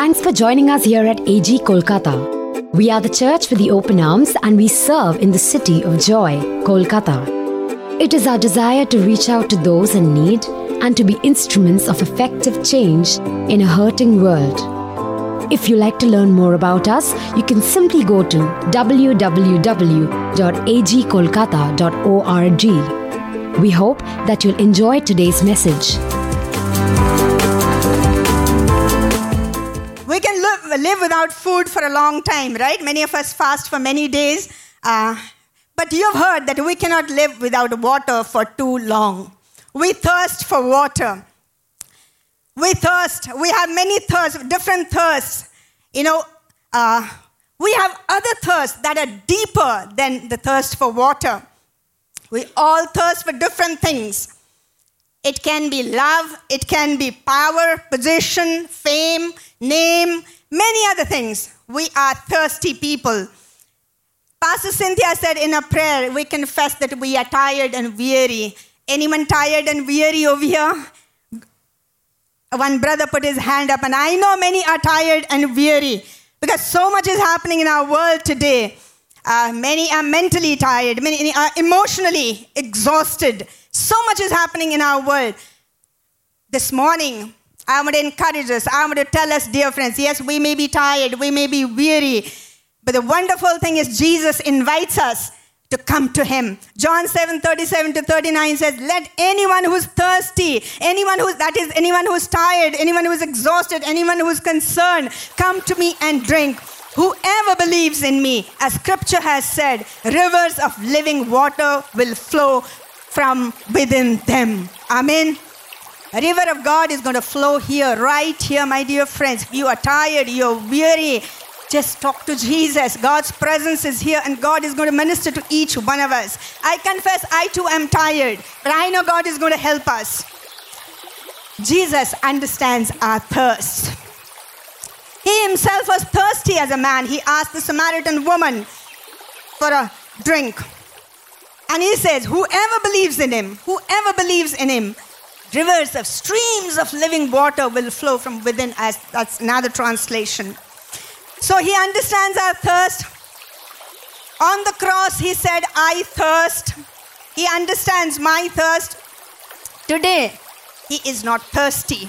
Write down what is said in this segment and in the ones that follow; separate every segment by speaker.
Speaker 1: Thanks for joining us here at AG Kolkata. We are the church with the open arms and we serve in the city of joy, Kolkata. It is our desire to reach out to those in need and to be instruments of effective change in a hurting world. If you like to learn more about us, you can simply go to www.agkolkata.org. We hope that you'll enjoy today's message.
Speaker 2: Live, live without food for a long time, right? Many of us fast for many days. Uh, but you've heard that we cannot live without water for too long. We thirst for water. We thirst. We have many thirsts, different thirsts. You know, uh, we have other thirsts that are deeper than the thirst for water. We all thirst for different things. It can be love, it can be power, position, fame, name, many other things. We are thirsty people. Pastor Cynthia said in a prayer, we confess that we are tired and weary. Anyone tired and weary over here? One brother put his hand up, and I know many are tired and weary because so much is happening in our world today. Uh, many are mentally tired, many are emotionally exhausted. So much is happening in our world. This morning, I want to encourage us. I want to tell us, dear friends, yes, we may be tired, we may be weary, but the wonderful thing is, Jesus invites us to come to him. John 7 37 to 39 says, Let anyone who's thirsty, anyone who's that is anyone who's tired, anyone who's exhausted, anyone who's concerned, come to me and drink. Whoever believes in me, as scripture has said, rivers of living water will flow from within them. Amen. A river of God is going to flow here, right here, my dear friends. You are tired, you're weary, just talk to Jesus. God's presence is here and God is going to minister to each one of us. I confess I too am tired, but I know God is going to help us. Jesus understands our thirst. He himself was thirsty as a man. He asked the Samaritan woman for a drink. And he says, Whoever believes in him, whoever believes in him, rivers of streams of living water will flow from within us. That's another translation. So he understands our thirst. On the cross, he said, I thirst. He understands my thirst. Today, he is not thirsty.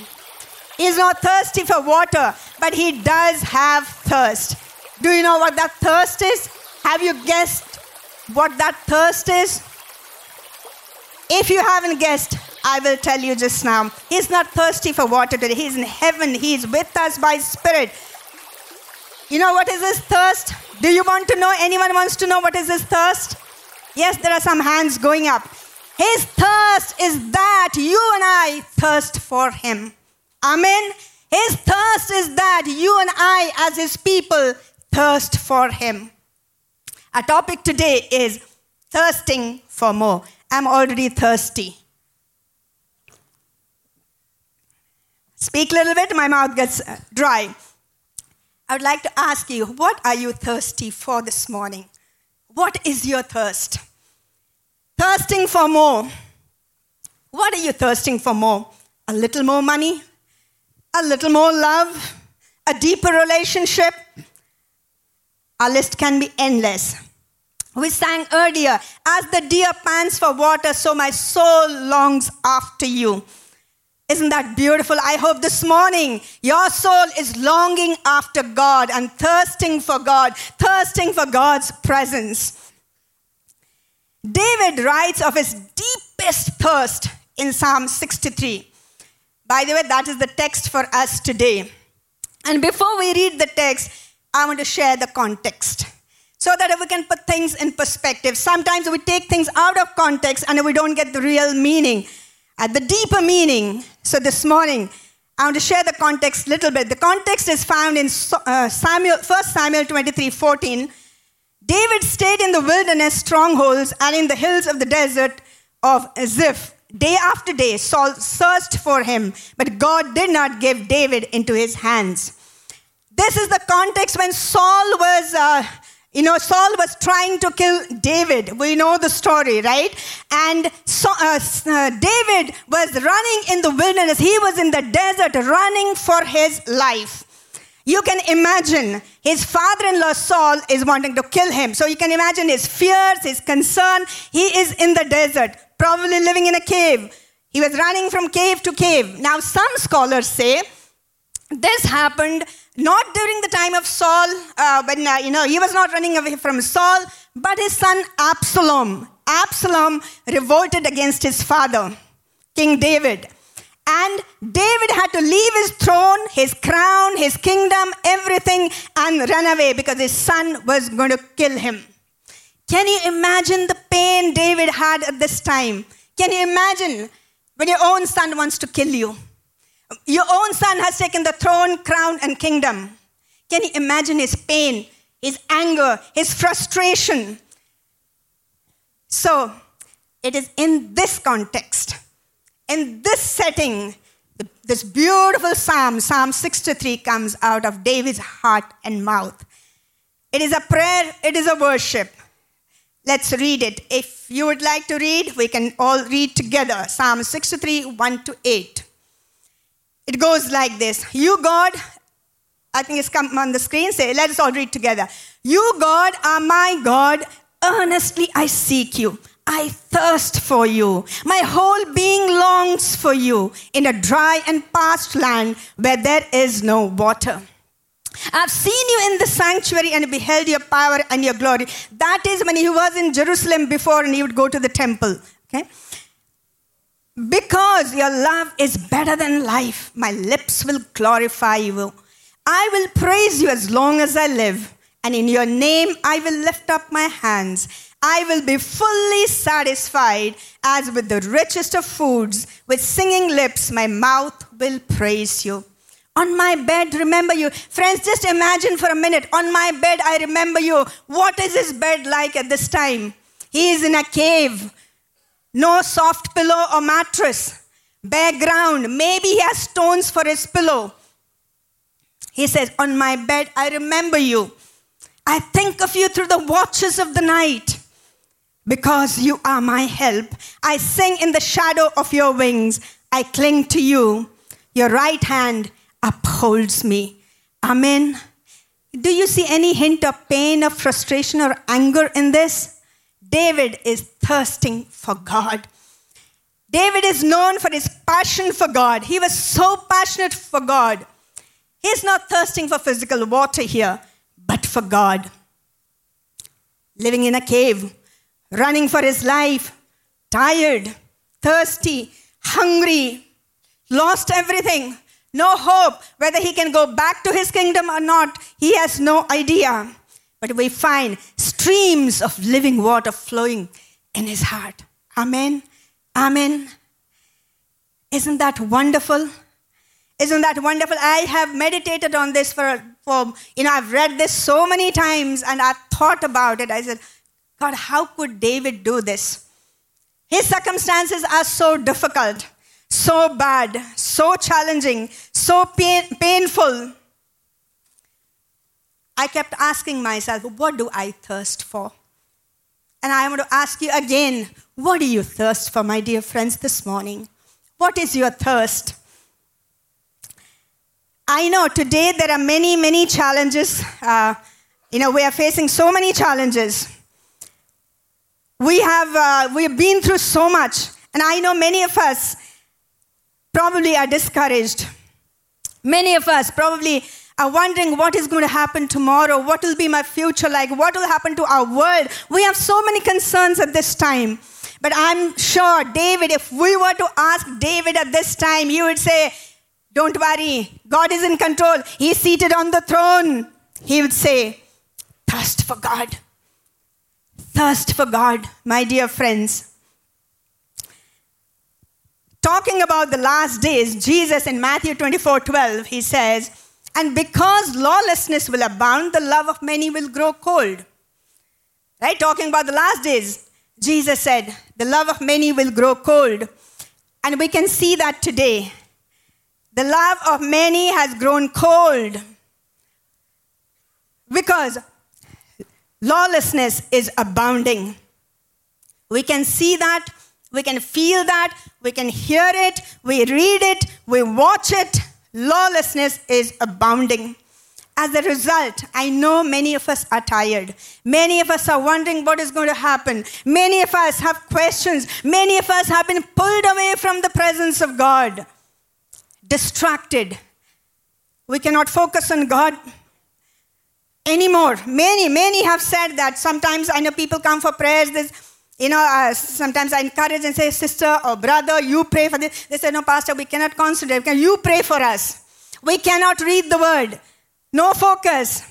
Speaker 2: He is not thirsty for water, but he does have thirst. Do you know what that thirst is? Have you guessed what that thirst is? If you haven't guessed, I will tell you just now. He's not thirsty for water today. He's in heaven. He's with us by Spirit. You know what is his thirst? Do you want to know? Anyone wants to know what is his thirst? Yes, there are some hands going up. His thirst is that you and I thirst for him. Amen. His thirst is that you and I, as his people, thirst for him. Our topic today is thirsting for more. I'm already thirsty. Speak a little bit, my mouth gets uh, dry. I would like to ask you, what are you thirsty for this morning? What is your thirst? Thirsting for more. What are you thirsting for more? A little more money? A little more love? A deeper relationship? Our list can be endless. We sang earlier, as the deer pants for water, so my soul longs after you. Isn't that beautiful? I hope this morning your soul is longing after God and thirsting for God, thirsting for God's presence. David writes of his deepest thirst in Psalm 63. By the way, that is the text for us today. And before we read the text, I want to share the context so that we can put things in perspective. Sometimes we take things out of context and we don't get the real meaning at the deeper meaning. So this morning, I want to share the context a little bit. The context is found in uh, Samuel, 1 Samuel 23 14. David stayed in the wilderness strongholds and in the hills of the desert of Ziph. Day after day, Saul searched for him, but God did not give David into his hands. This is the context when Saul was uh, you know, Saul was trying to kill David. We know the story, right? And so, uh, uh, David was running in the wilderness. He was in the desert running for his life. You can imagine his father in law Saul is wanting to kill him. So you can imagine his fears, his concern. He is in the desert, probably living in a cave. He was running from cave to cave. Now, some scholars say this happened not during the time of Saul, uh, when uh, you know he was not running away from Saul, but his son Absalom. Absalom revolted against his father, King David. And David had to leave his throne, his crown, his kingdom, everything, and run away because his son was going to kill him. Can you imagine the pain David had at this time? Can you imagine when your own son wants to kill you? Your own son has taken the throne, crown, and kingdom. Can you imagine his pain, his anger, his frustration? So, it is in this context in this setting, this beautiful psalm, Psalm 63, comes out of David's heart and mouth. It is a prayer, it is a worship. Let's read it. If you would like to read, we can all read together. Psalm 63, 1 to 8. It goes like this You, God, I think it's come on the screen. Say, let us all read together. You, God, are my God. Earnestly I seek you. I thirst for you. My whole being longs for you in a dry and parched land where there is no water. I've seen you in the sanctuary and beheld your power and your glory. That is when he was in Jerusalem before and he would go to the temple. Okay? Because your love is better than life, my lips will glorify you. I will praise you as long as I live, and in your name I will lift up my hands. I will be fully satisfied as with the richest of foods. With singing lips, my mouth will praise you. On my bed, remember you. Friends, just imagine for a minute. On my bed, I remember you. What is his bed like at this time? He is in a cave. No soft pillow or mattress. Bare ground. Maybe he has stones for his pillow. He says, On my bed, I remember you. I think of you through the watches of the night. Because you are my help, I sing in the shadow of your wings. I cling to you. Your right hand upholds me. Amen. Do you see any hint of pain, of frustration, or anger in this? David is thirsting for God. David is known for his passion for God. He was so passionate for God. He's not thirsting for physical water here, but for God. Living in a cave, running for his life, tired, thirsty, hungry, lost everything, no hope whether he can go back to his kingdom or not. He has no idea. But we find streams of living water flowing in his heart. Amen. Amen. Isn't that wonderful? Isn't that wonderful? I have meditated on this for, for, you know, I've read this so many times and I've thought about it. I said, God, how could David do this? His circumstances are so difficult, so bad, so challenging, so pain, painful. I kept asking myself, what do I thirst for? And I want to ask you again, what do you thirst for, my dear friends, this morning? What is your thirst? I know today there are many, many challenges. Uh, you know, we are facing so many challenges. We have uh, we've been through so much, and I know many of us probably are discouraged. Many of us probably are wondering what is going to happen tomorrow, what will be my future like, what will happen to our world. We have so many concerns at this time. But I'm sure, David, if we were to ask David at this time, he would say, Don't worry, God is in control. He's seated on the throne. He would say, Thirst for God thirst for God, my dear friends. Talking about the last days, Jesus in Matthew 24 12, he says, And because lawlessness will abound, the love of many will grow cold. Right? Talking about the last days, Jesus said, The love of many will grow cold. And we can see that today. The love of many has grown cold because lawlessness is abounding. We can see that, we can feel that, we can hear it, we read it, we watch it. Lawlessness is abounding. As a result, I know many of us are tired. Many of us are wondering what is going to happen. Many of us have questions. Many of us have been pulled away from the presence of God, distracted. We cannot focus on God anymore. Many, many have said that. Sometimes I know people come for prayers. This, you know, uh, sometimes I encourage and say, sister or brother, you pray for this. They say, no, pastor, we cannot concentrate. Can you pray for us? We cannot read the word. No focus.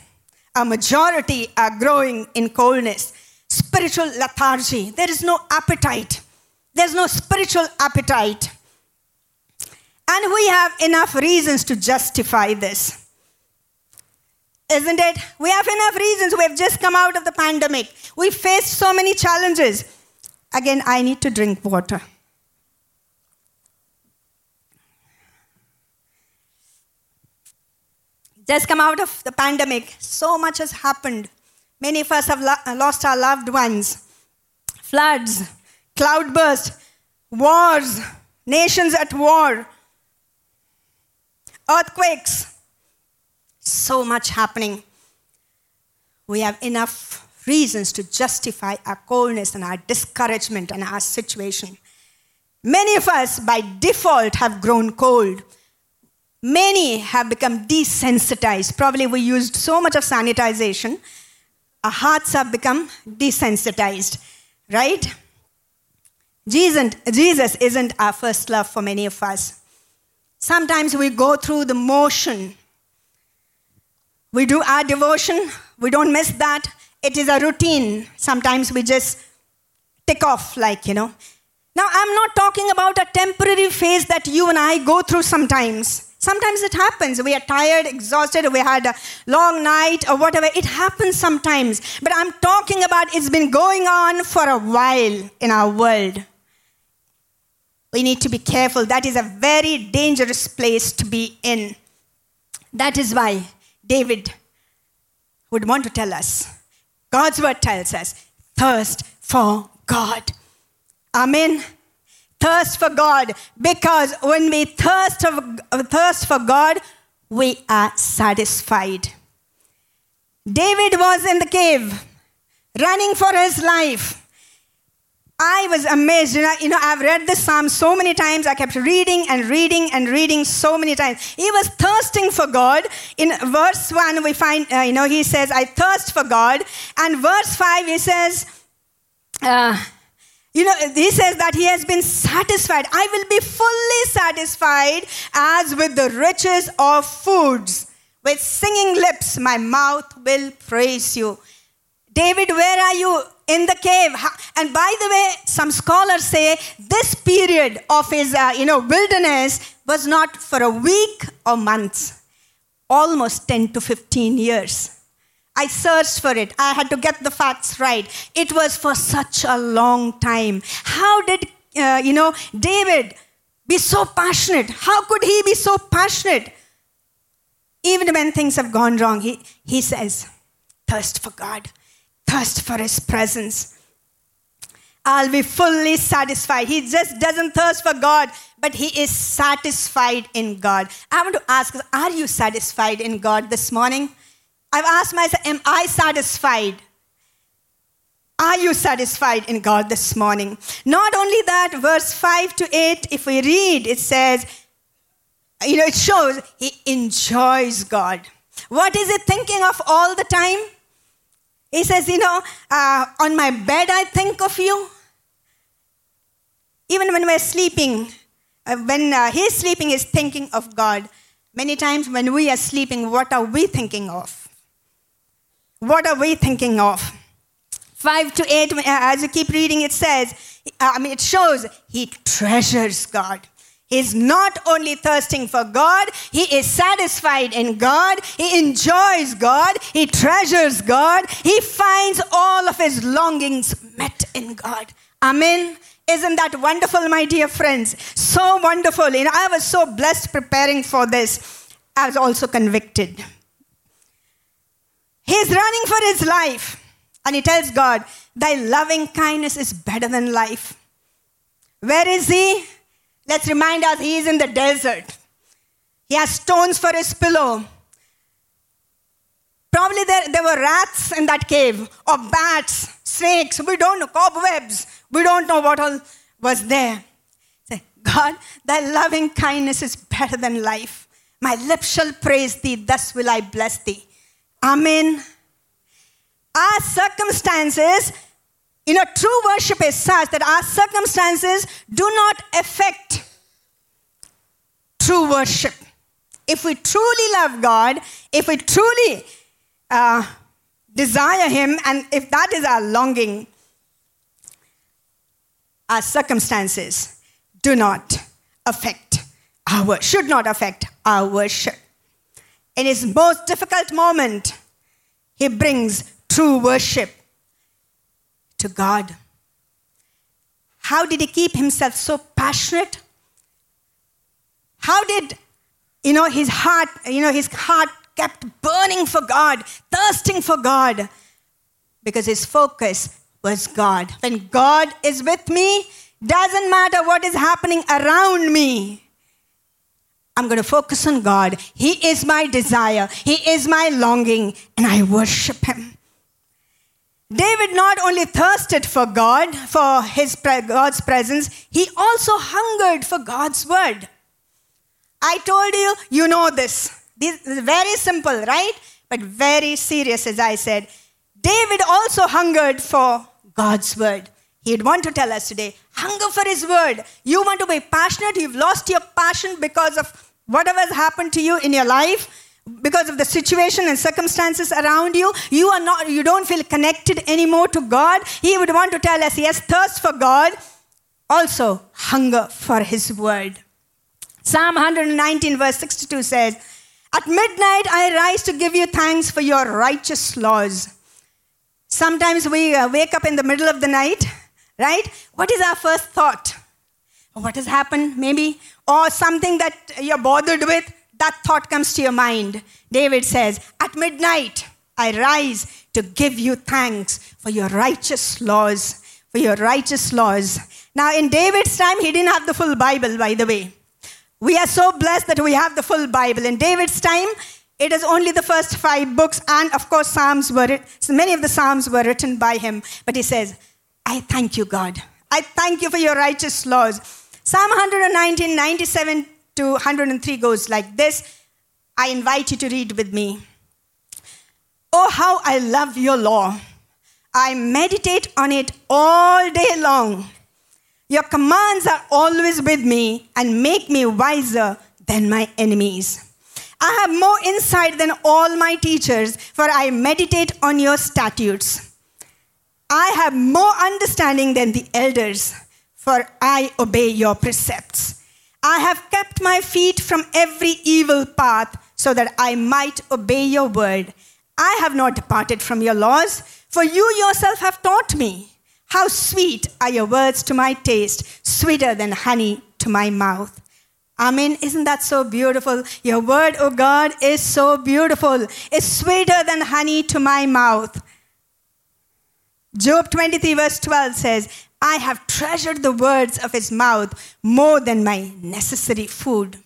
Speaker 2: A majority are growing in coldness. Spiritual lethargy. There is no appetite. There's no spiritual appetite. And we have enough reasons to justify this. Isn't it? We have enough reasons. We have just come out of the pandemic. We faced so many challenges. Again, I need to drink water. Just come out of the pandemic. So much has happened. Many of us have lo- uh, lost our loved ones. Floods, cloudburst, wars, nations at war, earthquakes. So much happening. We have enough reasons to justify our coldness and our discouragement and our situation. Many of us, by default, have grown cold Many have become desensitized. Probably we used so much of sanitization, our hearts have become desensitized, right? Jesus, isn't our first love for many of us. Sometimes we go through the motion. We do our devotion, we don't miss that. It is a routine. Sometimes we just tick off, like, you know. Now, I'm not talking about a temporary phase that you and I go through sometimes. Sometimes it happens. We are tired, exhausted, we had a long night or whatever. It happens sometimes. But I'm talking about it's been going on for a while in our world. We need to be careful. That is a very dangerous place to be in. That is why David would want to tell us. God's word tells us thirst for God. Amen thirst for God because when we thirst, of, thirst for God, we are satisfied. David was in the cave, running for his life. I was amazed. You know, you know, I've read this psalm so many times. I kept reading and reading and reading so many times. He was thirsting for God. In verse 1, we find, uh, you know, he says, I thirst for God. And verse 5, he says, uh, you know, he says that he has been satisfied. I will be fully satisfied as with the riches of foods. With singing lips, my mouth will praise you. David, where are you? In the cave. And by the way, some scholars say this period of his, uh, you know, wilderness was not for a week or months, almost 10 to 15 years. I searched for it. I had to get the facts right. It was for such a long time. How did, uh, you know, David be so passionate? How could he be so passionate? Even when things have gone wrong, he, he says, thirst for God, thirst for his presence. I'll be fully satisfied. He just doesn't thirst for God, but he is satisfied in God. I want to ask, are you satisfied in God this morning? I've asked myself, Am I satisfied? Are you satisfied in God this morning? Not only that, verse 5 to 8, if we read, it says, you know, it shows he enjoys God. What is he thinking of all the time? He says, you know, uh, on my bed I think of you. Even when we're sleeping, uh, when uh, he's sleeping, he's thinking of God. Many times when we are sleeping, what are we thinking of? What are we thinking of? 5 to 8, uh, as you keep reading, it says, uh, I mean, it shows he treasures God. He's not only thirsting for God, he is satisfied in God, he enjoys God, he treasures God, he finds all of his longings met in God. Amen. Isn't that wonderful, my dear friends? So wonderful. You know, I was so blessed preparing for this. I was also convicted. He's running for his life. And he tells God, Thy loving kindness is better than life. Where is he? Let's remind us, he is in the desert. He has stones for his pillow. Probably there, there were rats in that cave, or bats, snakes. We don't know, cobwebs. We don't know what all was there. Say, God, thy loving kindness is better than life. My lips shall praise thee, thus will I bless thee. Amen. Our circumstances, you know, true worship is such that our circumstances do not affect true worship. If we truly love God, if we truly uh, desire Him, and if that is our longing, our circumstances do not affect our should not affect our worship. In his most difficult moment, he brings true worship to God. How did he keep himself so passionate? How did you know his heart, you know, his heart kept burning for God, thirsting for God? Because his focus was God. When God is with me, doesn't matter what is happening around me. I'm going to focus on God. He is my desire, He is my longing, and I worship Him. David not only thirsted for God, for his God's presence, he also hungered for God's word. I told you, you know this. This is very simple, right? But very serious, as I said. David also hungered for God's word. He'd want to tell us today hunger for his word. You want to be passionate, you've lost your passion because of whatever has happened to you in your life because of the situation and circumstances around you you are not you don't feel connected anymore to god. He would want to tell us yes thirst for god also hunger for his word. Psalm 119 verse 62 says at midnight i rise to give you thanks for your righteous laws. Sometimes we uh, wake up in the middle of the night right? What is our first thought? What has happened maybe? Or something that you're bothered with, that thought comes to your mind. David says, At midnight, I rise to give you thanks for your righteous laws, for your righteous laws. Now, in David's time, he didn't have the full Bible, by the way. We are so blessed that we have the full Bible. In David's time, it is only the first five books, and of course, Psalms were many of the Psalms were written by him. But he says, I thank you, God. I thank you for your righteous laws. Psalm 119, 97 to 103 goes like this. I invite you to read with me. Oh, how I love your law. I meditate on it all day long. Your commands are always with me and make me wiser than my enemies. I have more insight than all my teachers, for I meditate on your statutes. I have more understanding than the elders for I obey your precepts. I have kept my feet from every evil path so that I might obey your word. I have not departed from your laws, for you yourself have taught me. How sweet are your words to my taste, sweeter than honey to my mouth. Amen. Isn't that so beautiful? Your word, O oh God, is so beautiful. It's sweeter than honey to my mouth. Job 23, verse 12 says, I have treasured the words of his mouth more than my necessary food.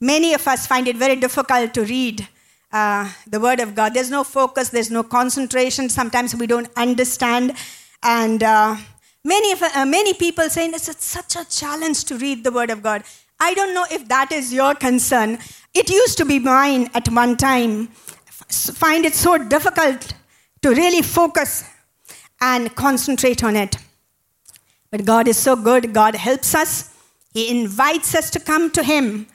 Speaker 2: Many of us find it very difficult to read uh, the word of God. There's no focus, there's no concentration. Sometimes we don't understand. And uh, many, of, uh, many people saying it's such a challenge to read the word of God. I don't know if that is your concern. It used to be mine at one time. Find it so difficult to really focus and concentrate on it. But God is so good. God helps us. He invites us to come to Him.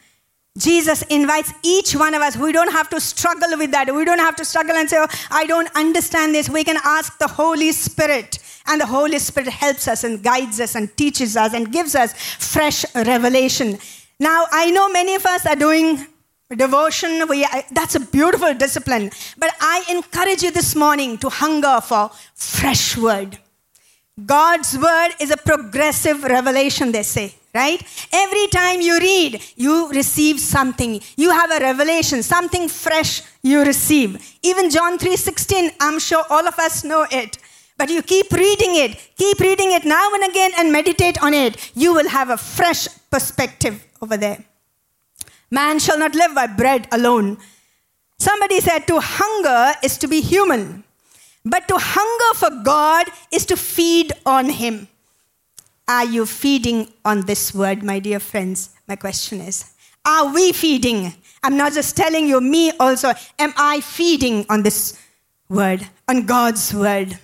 Speaker 2: Jesus invites each one of us. We don't have to struggle with that. We don't have to struggle and say, oh, I don't understand this. We can ask the Holy Spirit. And the Holy Spirit helps us and guides us and teaches us and gives us fresh revelation. Now, I know many of us are doing devotion we, that's a beautiful discipline. But i encourage you this morning to hunger for fresh word. God's word is a progressive revelation they say right? Every time you read you receive something. You have a revelation something fresh you receive. Even john 3.16 i'm sure all of us know it. But you keep reading it keep reading it now and again and meditate on it. You will have a fresh perspective over there Man shall not live by bread alone. Somebody said to hunger is to be human, but to hunger for God is to feed on Him. Are you feeding on this word, my dear friends? My question is Are we feeding? I'm not just telling you, me also. Am I feeding on this word, on God's word?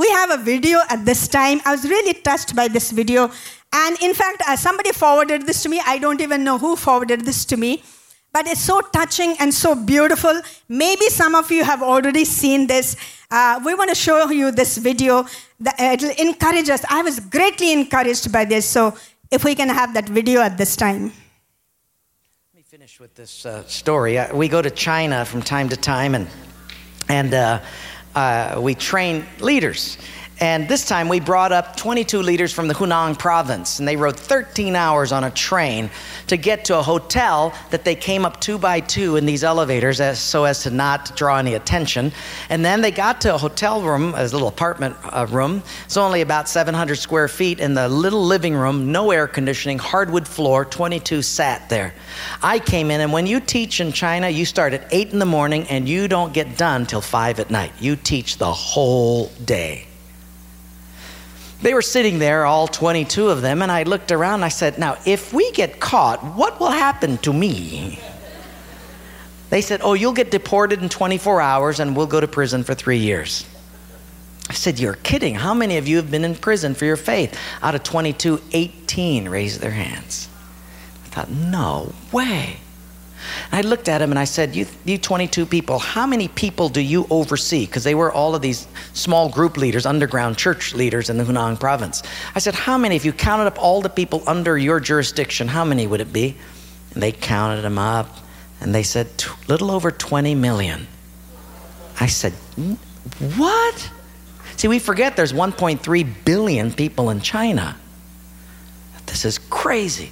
Speaker 2: We have a video at this time. I was really touched by this video. And in fact, uh, somebody forwarded this to me. I don't even know who forwarded this to me. But it's so touching and so beautiful. Maybe some of you have already seen this. Uh, we want to show you this video. That it'll encourage us. I was greatly encouraged by this. So if we can have that video at this time.
Speaker 3: Let me finish with this uh, story. Uh, we go to China from time to time, and and uh, uh, we train leaders. And this time we brought up 22 leaders from the Hunan province, and they rode 13 hours on a train to get to a hotel that they came up two by two in these elevators as, so as to not draw any attention. And then they got to a hotel room, a little apartment uh, room. It's only about 700 square feet in the little living room, no air conditioning, hardwood floor, 22 sat there. I came in, and when you teach in China, you start at 8 in the morning and you don't get done till 5 at night. You teach the whole day. They were sitting there, all 22 of them, and I looked around and I said, Now, if we get caught, what will happen to me? They said, Oh, you'll get deported in 24 hours and we'll go to prison for three years. I said, You're kidding. How many of you have been in prison for your faith? Out of 22, 18 raised their hands. I thought, No way. I looked at him and I said, you, you 22 people, how many people do you oversee? Because they were all of these small group leaders, underground church leaders in the Hunan province. I said, How many, if you counted up all the people under your jurisdiction, how many would it be? And they counted them up and they said, Little over 20 million. I said, What? See, we forget there's 1.3 billion people in China. This is crazy.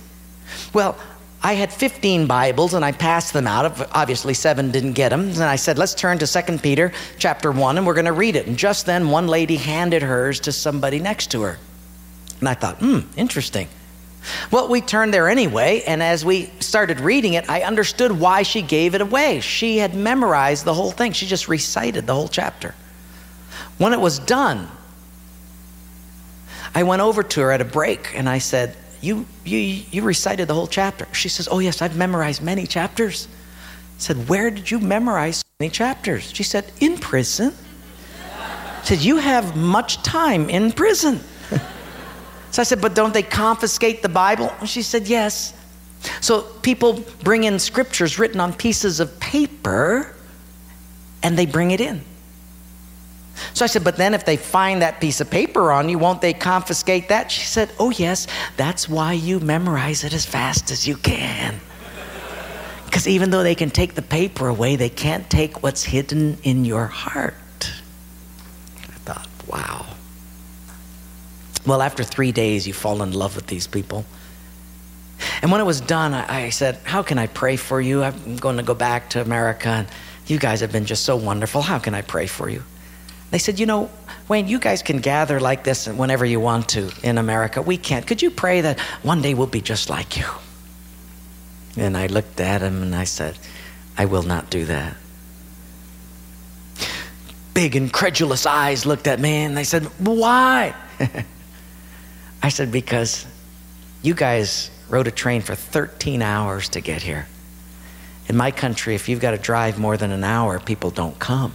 Speaker 3: Well, I had 15 Bibles and I passed them out. Obviously, seven didn't get them. And I said, let's turn to 2 Peter chapter 1 and we're going to read it. And just then, one lady handed hers to somebody next to her. And I thought, hmm, interesting. Well, we turned there anyway, and as we started reading it, I understood why she gave it away. She had memorized the whole thing, she just recited the whole chapter. When it was done, I went over to her at a break and I said, you, you, you recited the whole chapter. She says, Oh, yes, I've memorized many chapters. I said, Where did you memorize so many chapters? She said, In prison. I said, You have much time in prison. so I said, But don't they confiscate the Bible? She said, Yes. So people bring in scriptures written on pieces of paper and they bring it in. So I said, But then if they find that piece of paper on you, won't they confiscate that? She said, Oh, yes, that's why you memorize it as fast as you can. Because even though they can take the paper away, they can't take what's hidden in your heart. I thought, wow. Well, after three days, you fall in love with these people. And when it was done, I, I said, How can I pray for you? I'm going to go back to America, and you guys have been just so wonderful. How can I pray for you? They said, You know, Wayne, you guys can gather like this whenever you want to in America. We can't. Could you pray that one day we'll be just like you? And I looked at him and I said, I will not do that. Big, incredulous eyes looked at me and they said, Why? I said, Because you guys rode a train for 13 hours to get here. In my country, if you've got to drive more than an hour, people don't come.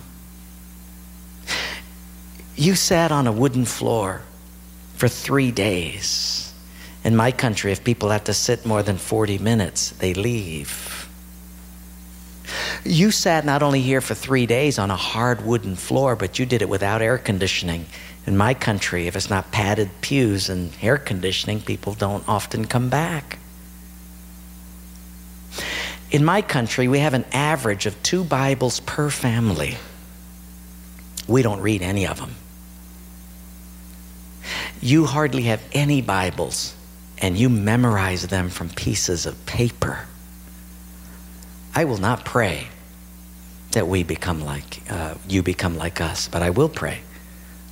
Speaker 3: You sat on a wooden floor for three days. In my country, if people have to sit more than 40 minutes, they leave. You sat not only here for three days on a hard wooden floor, but you did it without air conditioning. In my country, if it's not padded pews and air conditioning, people don't often come back. In my country, we have an average of two Bibles per family. We don't read any of them you hardly have any Bibles and you memorize them from pieces of paper. I will not pray that we become like, uh, you become like us, but I will pray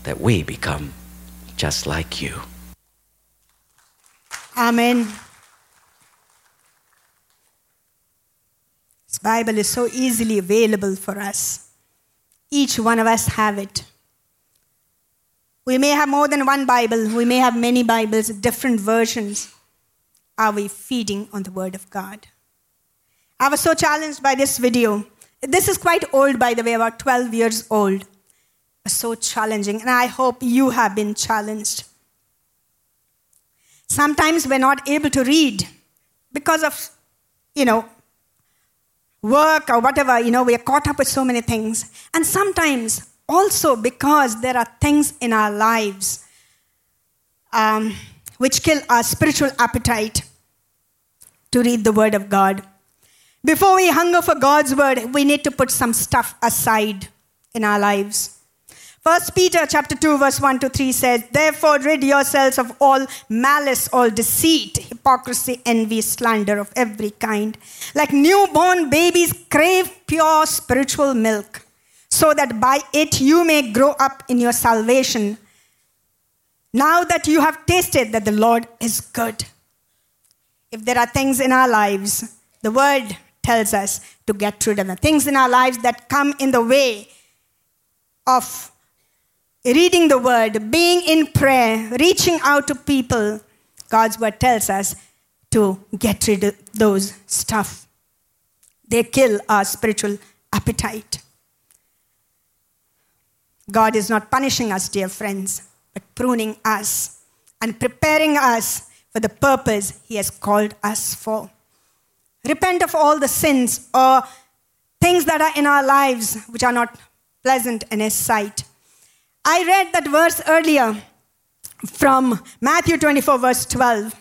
Speaker 3: that we become just like you.
Speaker 2: Amen. This Bible is so easily available for us. Each one of us have it. We may have more than one Bible, we may have many Bibles, different versions. Are we feeding on the Word of God? I was so challenged by this video. This is quite old, by the way, about 12 years old. So challenging, and I hope you have been challenged. Sometimes we're not able to read because of, you know, work or whatever, you know, we are caught up with so many things. And sometimes also because there are things in our lives um, which kill our spiritual appetite to read the Word of God. Before we hunger for God's Word, we need to put some stuff aside in our lives. First Peter chapter 2 verse 1 to 3 says, Therefore rid yourselves of all malice, all deceit, hypocrisy, envy, slander of every kind. Like newborn babies crave pure spiritual milk, so that by it you may grow up in your salvation. Now that you have tasted that the Lord is good. If there are things in our lives, the word tells us to get rid of the Things in our lives that come in the way of reading the word, being in prayer, reaching out to people, God's word tells us to get rid of those stuff. They kill our spiritual appetite. God is not punishing us, dear friends, but pruning us and preparing us for the purpose He has called us for. Repent of all the sins or things that are in our lives which are not pleasant in His sight I read that verse earlier from Matthew 24, verse 12.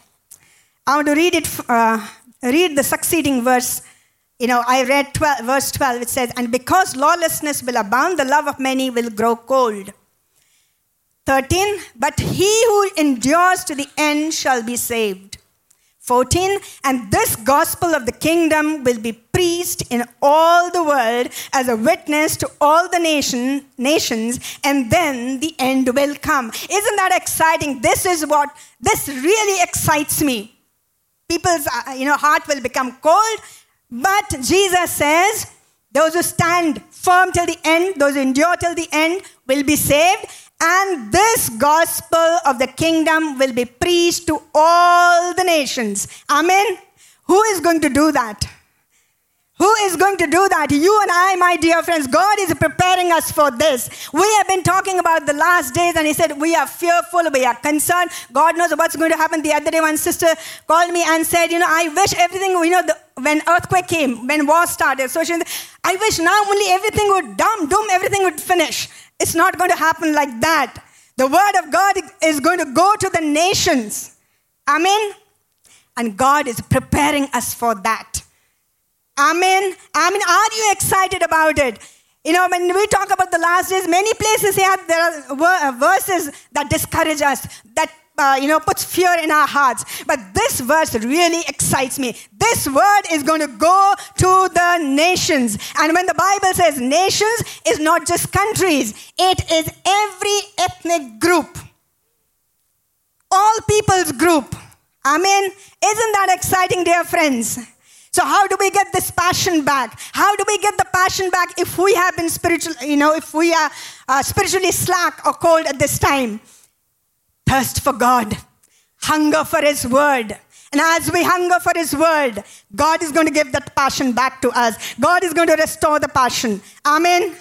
Speaker 2: I want to read it, uh, read the succeeding verse. You know, I read 12, verse 12. It says, And because lawlessness will abound, the love of many will grow cold. 13, But he who endures to the end shall be saved. 14 and this gospel of the kingdom will be preached in all the world as a witness to all the nation nations and then the end will come isn't that exciting this is what this really excites me people's uh, you know heart will become cold but jesus says those who stand firm till the end those who endure till the end will be saved and this gospel of the kingdom will be preached to all the nations. Amen. Who is going to do that? Who is going to do that? You and I, my dear friends. God is preparing us for this. We have been talking about the last days, and He said, We are fearful, we are concerned. God knows what's going to happen. The other day, one sister called me and said, You know, I wish everything, you know, the, when earthquake came, when war started, so she I wish now only everything would dumb, doom, everything would finish. It's not going to happen like that. The word of God is going to go to the nations. Amen. And God is preparing us for that. Amen. I mean, Are you excited about it? You know, when we talk about the last days, many places here there are verses that discourage us, that uh, you know, puts fear in our hearts. But this verse really excites me. This word is going to go to the nations. And when the Bible says nations, it's not just countries, it is every ethnic group, all people's group. Amen. Isn't that exciting, dear friends? So how do we get this passion back? How do we get the passion back if we have been spiritual, you know, if we are uh, spiritually slack or cold at this time? thirst for God, hunger for His word. And as we hunger for His word, God is going to give that passion back to us. God is going to restore the passion. Amen.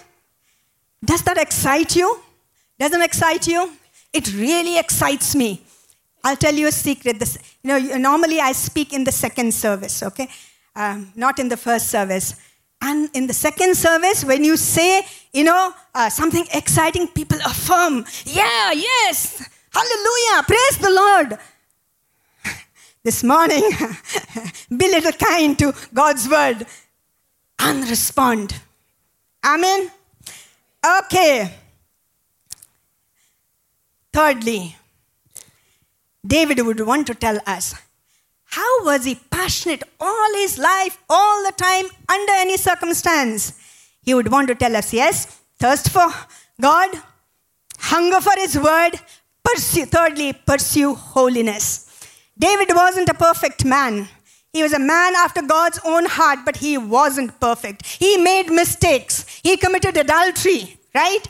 Speaker 2: Does that excite you? Doesn't excite you? It really excites me. I'll tell you a secret. This, you know, normally I speak in the second service, okay? Um, not in the first service. And in the second service, when you say, you know, uh, something exciting, people affirm, yeah, yes, Hallelujah. Praise the Lord. This morning, be little kind to God's word and respond. Amen. Okay. Thirdly, David would want to tell us how was he passionate all his life, all the time, under any circumstance? He would want to tell us yes, thirst for God, hunger for his word, Pursue, thirdly, pursue holiness. David wasn't a perfect man. He was a man after God's own heart, but he wasn't perfect. He made mistakes. He committed adultery, right?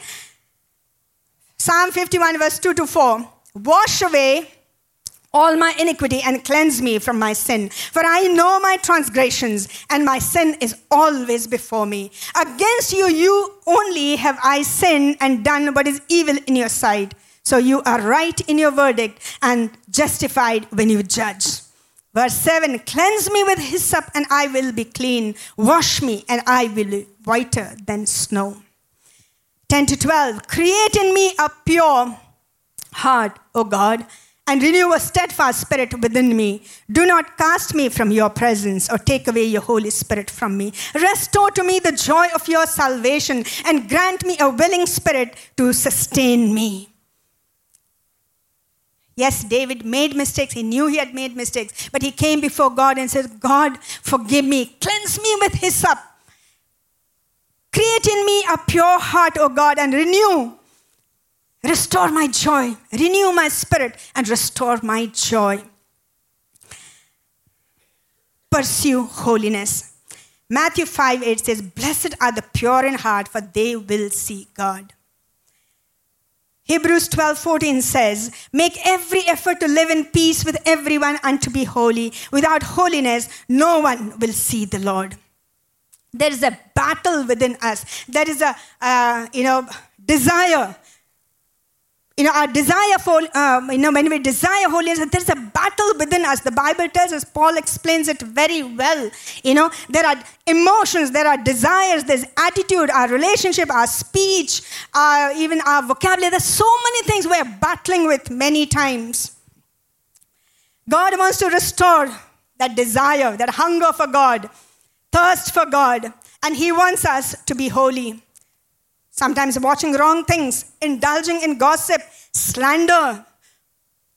Speaker 2: Psalm 51, verse 2 to 4. Wash away all my iniquity and cleanse me from my sin. For I know my transgressions, and my sin is always before me. Against you, you only have I sinned and done what is evil in your sight. So you are right in your verdict and justified when you judge. Verse 7 Cleanse me with hyssop, and I will be clean. Wash me, and I will be whiter than snow. 10 to 12 Create in me a pure heart, O God and renew a steadfast spirit within me. Do not cast me from your presence or take away your Holy Spirit from me. Restore to me the joy of your salvation and grant me a willing spirit to sustain me. Yes, David made mistakes. He knew he had made mistakes, but he came before God and said, God, forgive me. Cleanse me with hyssop. Create in me a pure heart, O God, and renew Restore my joy, renew my spirit, and restore my joy. Pursue holiness. Matthew 5 8 says, Blessed are the pure in heart, for they will see God. Hebrews 12 14 says, Make every effort to live in peace with everyone and to be holy. Without holiness, no one will see the Lord. There is a battle within us. There is a, uh, you know, desire you know, our desire for, um, you know, when we desire holiness, there's a battle within us. The Bible tells us, Paul explains it very well. You know, there are emotions, there are desires, there's attitude, our relationship, our speech, our, even our vocabulary. There's so many things we're battling with many times. God wants to restore that desire, that hunger for God, thirst for God, and He wants us to be holy sometimes watching wrong things, indulging in gossip, slander,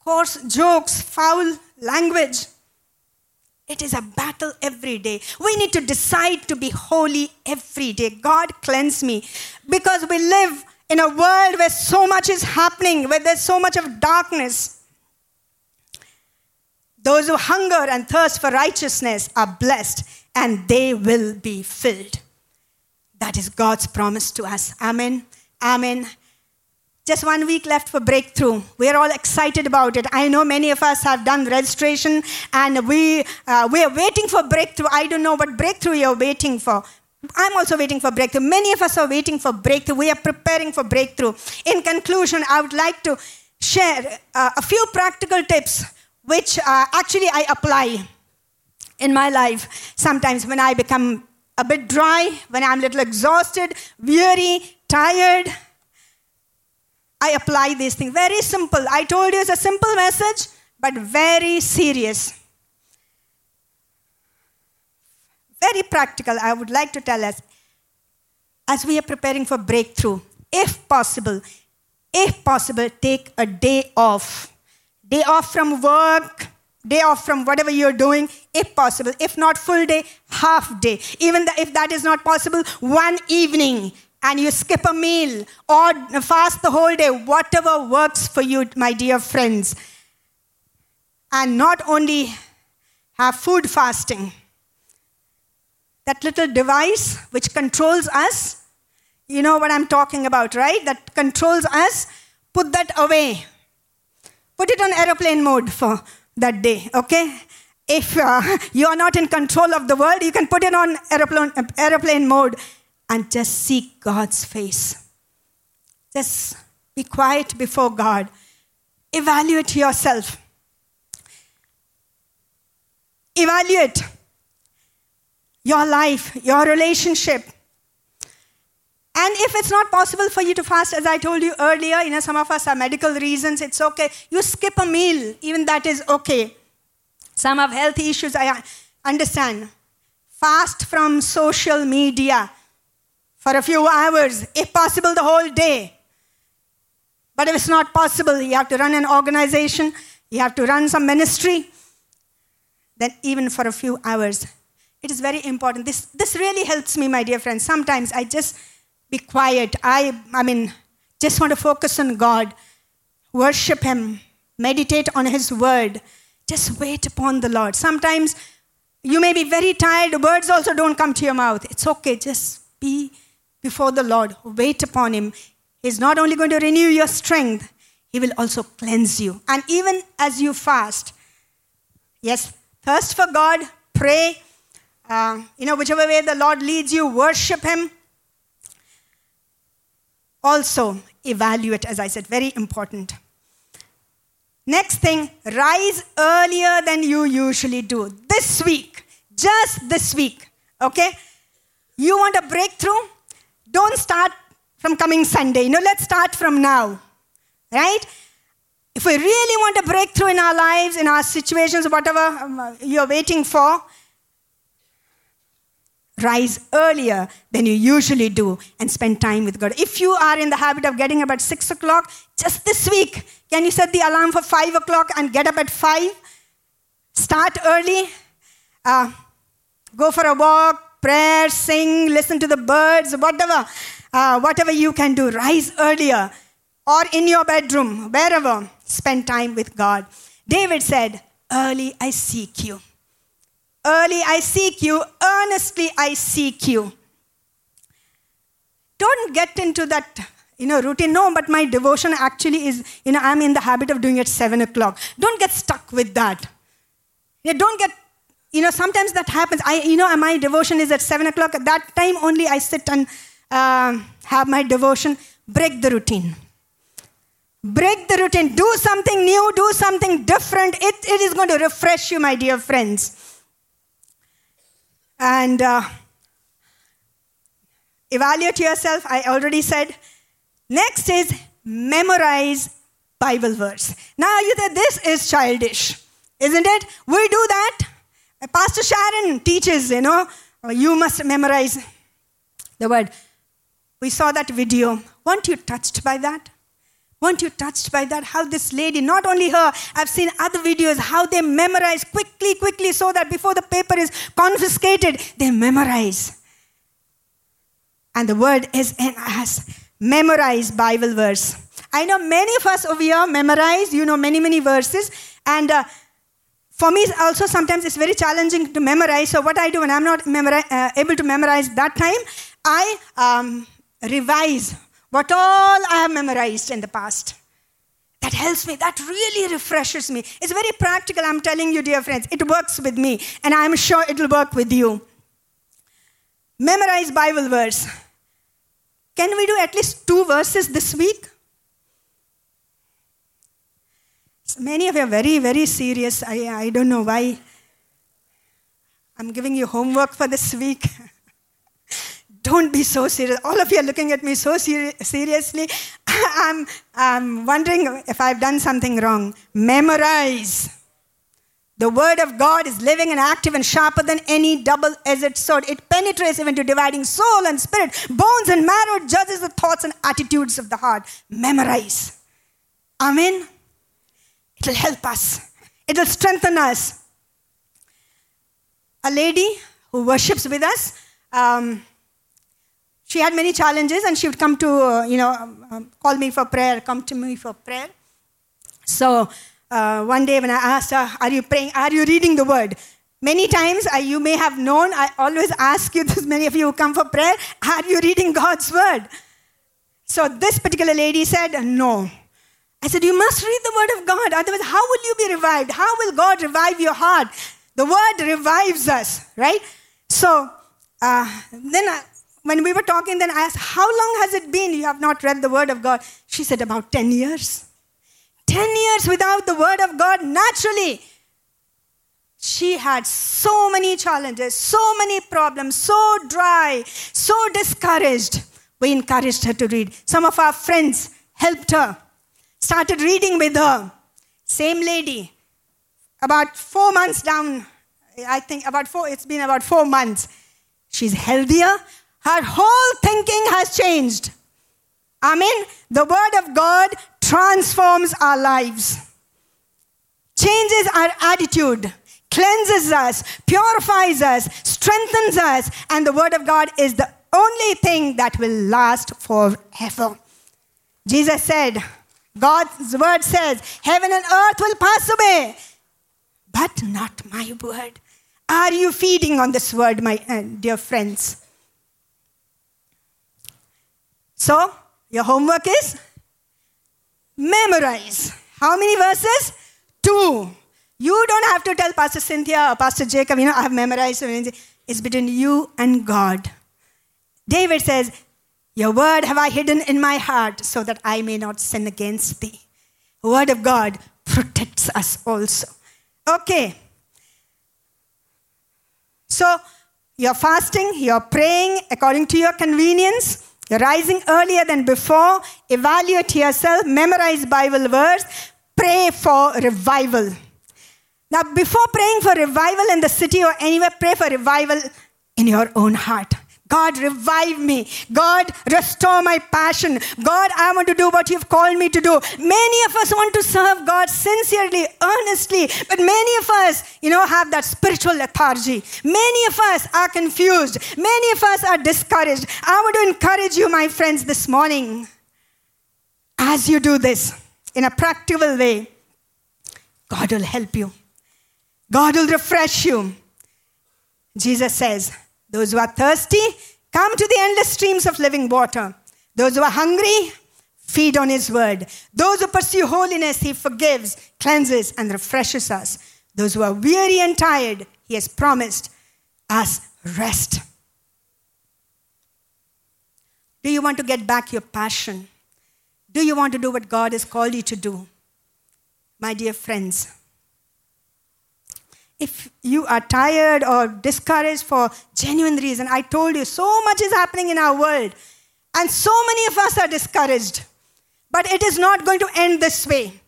Speaker 2: coarse jokes, foul language. It is a battle every day. We need to decide to be holy every day. God cleanse me. Because we live in a world where so much is happening, where there's so much of darkness. Those who hunger and thirst for righteousness are blessed and they will be filled. That is God's promise to us. Amen. Amen. Just one week left for breakthrough. We're all excited about it. I know many of us have done registration and we, uh, we are waiting for breakthrough. I don't know what breakthrough you're waiting for. I'm also waiting for breakthrough. Many of us are waiting for breakthrough. We are preparing for breakthrough. In conclusion, I would like to share uh, a few practical tips which uh, actually I apply in my life sometimes when I become a bit dry, when I'm a little exhausted, weary, tired, I apply these things. Very simple. I told you it's a simple message, but very serious. Very practical, I would like to tell us as we are preparing for breakthrough, if possible, if possible, take a day off. Day off from work, day off from whatever you're doing, if possible. If not full day, half day. Even if that is not possible, one evening and you skip a meal or fast the whole day, whatever works for you, my dear friends. And not only have food fasting, that little device which controls us, you know what I'm talking about, right? That controls us, put that away. Put it on aeroplane mode for that day, okay? If uh, you are not in control of the world, you can put it on aeroplane, aeroplane mode and just seek God's face. Just be quiet before God. Evaluate yourself. Evaluate your life, your relationship. And if it's not possible for you to fast, as I told you earlier, you know, some of us have medical reasons, it's okay. You skip a meal, even that is okay. Some have health issues, I understand. Fast from social media for a few hours, if possible, the whole day. But if it's not possible, you have to run an organization, you have to run some ministry, then even for a few hours. It is very important. This, this really helps me, my dear friends. Sometimes I just be quiet. I, I mean, just want to focus on God, worship Him, meditate on His word, just wait upon the Lord. Sometimes You may be very tired, words also don't come to your mouth. It's okay, just be before the Lord, wait upon Him. He's not only going to renew your strength, He will also cleanse you. And even as you fast, yes, thirst for God, pray, uh, you know, whichever way the Lord leads you, worship Him. Also, evaluate, as I said, very important. Next thing, rise earlier than you usually do. This week, just this week, okay? You want a breakthrough? Don't start from coming Sunday. You know, let's start from now, right? If we really want a breakthrough in our lives, in our situations, whatever um, you're waiting for, rise earlier than you usually do and spend time with God. If you are in the habit of getting up at 6 o'clock, just this week, can you set the alarm for 5 o'clock and get up at 5? Start early. Uh, go for a walk, prayer, sing, listen to the birds, whatever. Uh, whatever you can do, rise earlier or in your bedroom, wherever, spend time with God. David said, Early I seek you. Early I seek you, earnestly I seek you. Don't get into that you know routine. No, but my devotion actually is, you know, I'm in the habit of doing it seven o'clock. Don't get stuck with that. You don't get, you know, sometimes that happens. I, you know, my devotion is at seven o'clock. At that time only I sit and uh, have my devotion. Break the routine. Break the routine. Do something new. Do something different. It, it is going to refresh you, my dear friends. And uh, evaluate yourself, I already said. Next is memorize Bible verse. Now you say this is childish, isn't it? We do that. Pastor Sharon teaches, you know, you must memorize the word. We saw that video. Weren't you touched by that? Weren't you touched by that? How this lady, not only her, I've seen other videos, how they memorize quickly, quickly, so that before the paper is confiscated, they memorize. And the word is in us. Memorize Bible verse. I know many of us over here memorize, you know, many, many verses. And uh, for me, also sometimes it's very challenging to memorize. So, what I do when I'm not memori- uh, able to memorize that time, I um, revise what all I have memorized in the past. That helps me. That really refreshes me. It's very practical, I'm telling you, dear friends. It works with me, and I'm sure it will work with you. Memorize Bible verse. Can we do at least two verses this week? Many of you are very, very serious. I, I don't know why. I'm giving you homework for this week. don't be so serious. All of you are looking at me so ser- seriously. I'm, I'm wondering if I've done something wrong. Memorize. The word of God is living and active and sharper than any double edged sword. It penetrates even to dividing soul and spirit, bones and marrow, judges the thoughts and attitudes of the heart. Memorize. Amen. It'll help us, it'll strengthen us. A lady who worships with us, um, she had many challenges and she would come to, uh, you know, um, um, call me for prayer, come to me for prayer. So uh, one day when I asked her, Are you praying? Are you reading the word? Many times you may have known, I always ask you, this, many of you who come for prayer, Are you reading God's word? So this particular lady said, No. I said, You must read the word of God. Otherwise, how will you be revived? How will God revive your heart? The word revives us, right? So uh, then I, when we were talking, then I asked, How long has it been you have not read the Word of God? She said, About 10 years. 10 years without the Word of God, naturally. She had so many challenges, so many problems, so dry, so discouraged. We encouraged her to read. Some of our friends helped her, started reading with her. Same lady, about four months down, I think about four, it's been about four months. She's healthier, her whole thinking has changed. I mean, the Word of God transforms our lives, changes our attitude, cleanses us, purifies us, strengthens us, and the Word of God is the only thing that will last forever. Jesus said, God's Word says, Heaven and earth will pass away, but not my Word. Are you feeding on this word, my uh, dear friends? So, your homework is memorize. How many verses? Two. You don't have to tell Pastor Cynthia or Pastor Jacob, you know, I have memorized. It's between you and God. David says, Your word have I hidden in my heart so that I may not sin against thee. The word of God protects us also. Okay. So, you're fasting, you're praying according to your convenience. Rising earlier than before. Evaluate yourself, memorize Bible verse, pray for revival. Now, before praying for revival in the city or anywhere, pray for revival in your own heart. God, revive me. God, restore my passion. God, I want to do what you've called me to do. Many of us want to serve God sincerely, earnestly, but many of us, you know, have that spiritual lethargy. Many of us are confused. Many of us are discouraged. I want to encourage you, my friends, this morning. As you do this in a practical way, God will help you. God will refresh you. Jesus says, those who are thirsty, come to the endless streams of living water. Those who are hungry, feed on His word. Those who pursue holiness, He forgives, cleanses, and refreshes us. Those who are weary and tired, He has promised us rest. Do you want to get back your passion? Do you want to do what God has called you to do? My dear friends, if you are tired or discouraged for genuine reason, I told you so much is happening in our world. And so many of us are discouraged. But it is not going to end this way.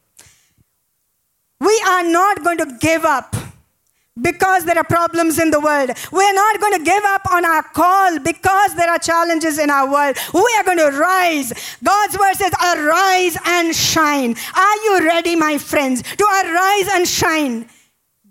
Speaker 2: We are not going to give up because there are problems in the world. We are not going to give up on our call because there are challenges in our world. We are going to rise. God's word says, Arise and shine. Are you ready, my friends, to arise and shine?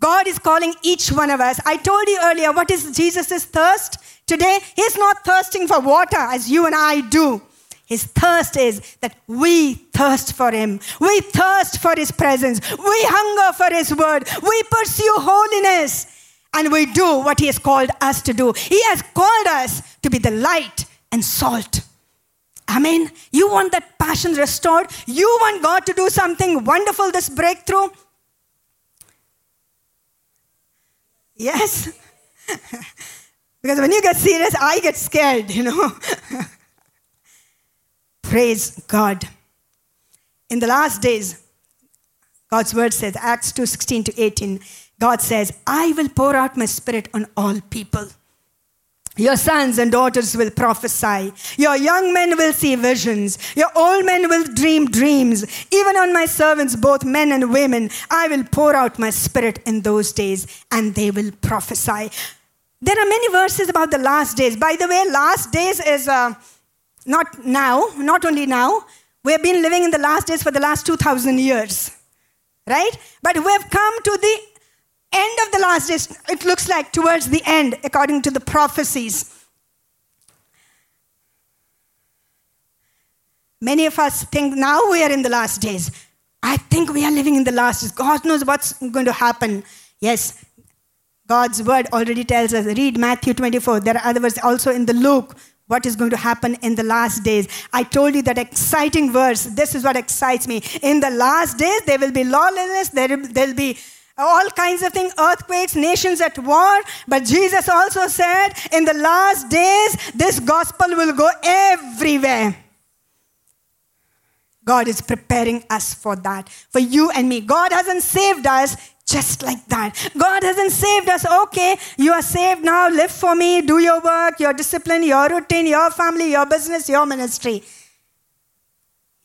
Speaker 2: God is calling each one of us. I told you earlier, what is Jesus' thirst? Today, he's not thirsting for water as you and I do. His thirst is that we thirst for Him. We thirst for His presence. We hunger for His word. We pursue holiness. And we do what He has called us to do. He has called us to be the light and salt. Amen. You want that passion restored? You want God to do something wonderful, this breakthrough? Yes? because when you get serious, I get scared, you know. Praise God. In the last days, God's word says, Acts 2 16 to 18, God says, I will pour out my spirit on all people. Your sons and daughters will prophesy. Your young men will see visions. Your old men will dream dreams. Even on my servants, both men and women, I will pour out my spirit in those days and they will prophesy. There are many verses about the last days. By the way, last days is uh, not now, not only now. We have been living in the last days for the last 2,000 years, right? But we have come to the end of the last days, it looks like towards the end, according to the prophecies. Many of us think now we are in the last days. I think we are living in the last days. God knows what's going to happen. Yes, God's word already tells us. Read Matthew 24. There are other words also in the Luke. What is going to happen in the last days? I told you that exciting verse. This is what excites me. In the last days, there will be lawlessness, there will be all kinds of things, earthquakes, nations at war. But Jesus also said, in the last days, this gospel will go everywhere. God is preparing us for that, for you and me. God hasn't saved us just like that. God hasn't saved us. Okay, you are saved now. Live for me. Do your work, your discipline, your routine, your family, your business, your ministry.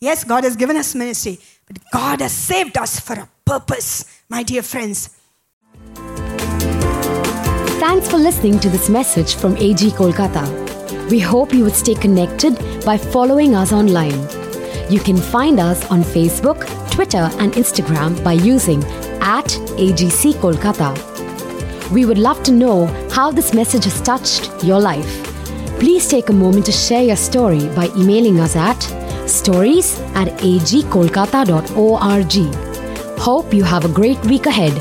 Speaker 2: Yes, God has given us ministry, but God has saved us for a purpose my dear friends.
Speaker 1: Thanks for listening to this message from AG Kolkata. We hope you would stay connected by following us online. You can find us on Facebook, Twitter, and Instagram by using at AGC Kolkata. We would love to know how this message has touched your life. Please take a moment to share your story by emailing us at stories at agkolkata.org. Hope you have a great week ahead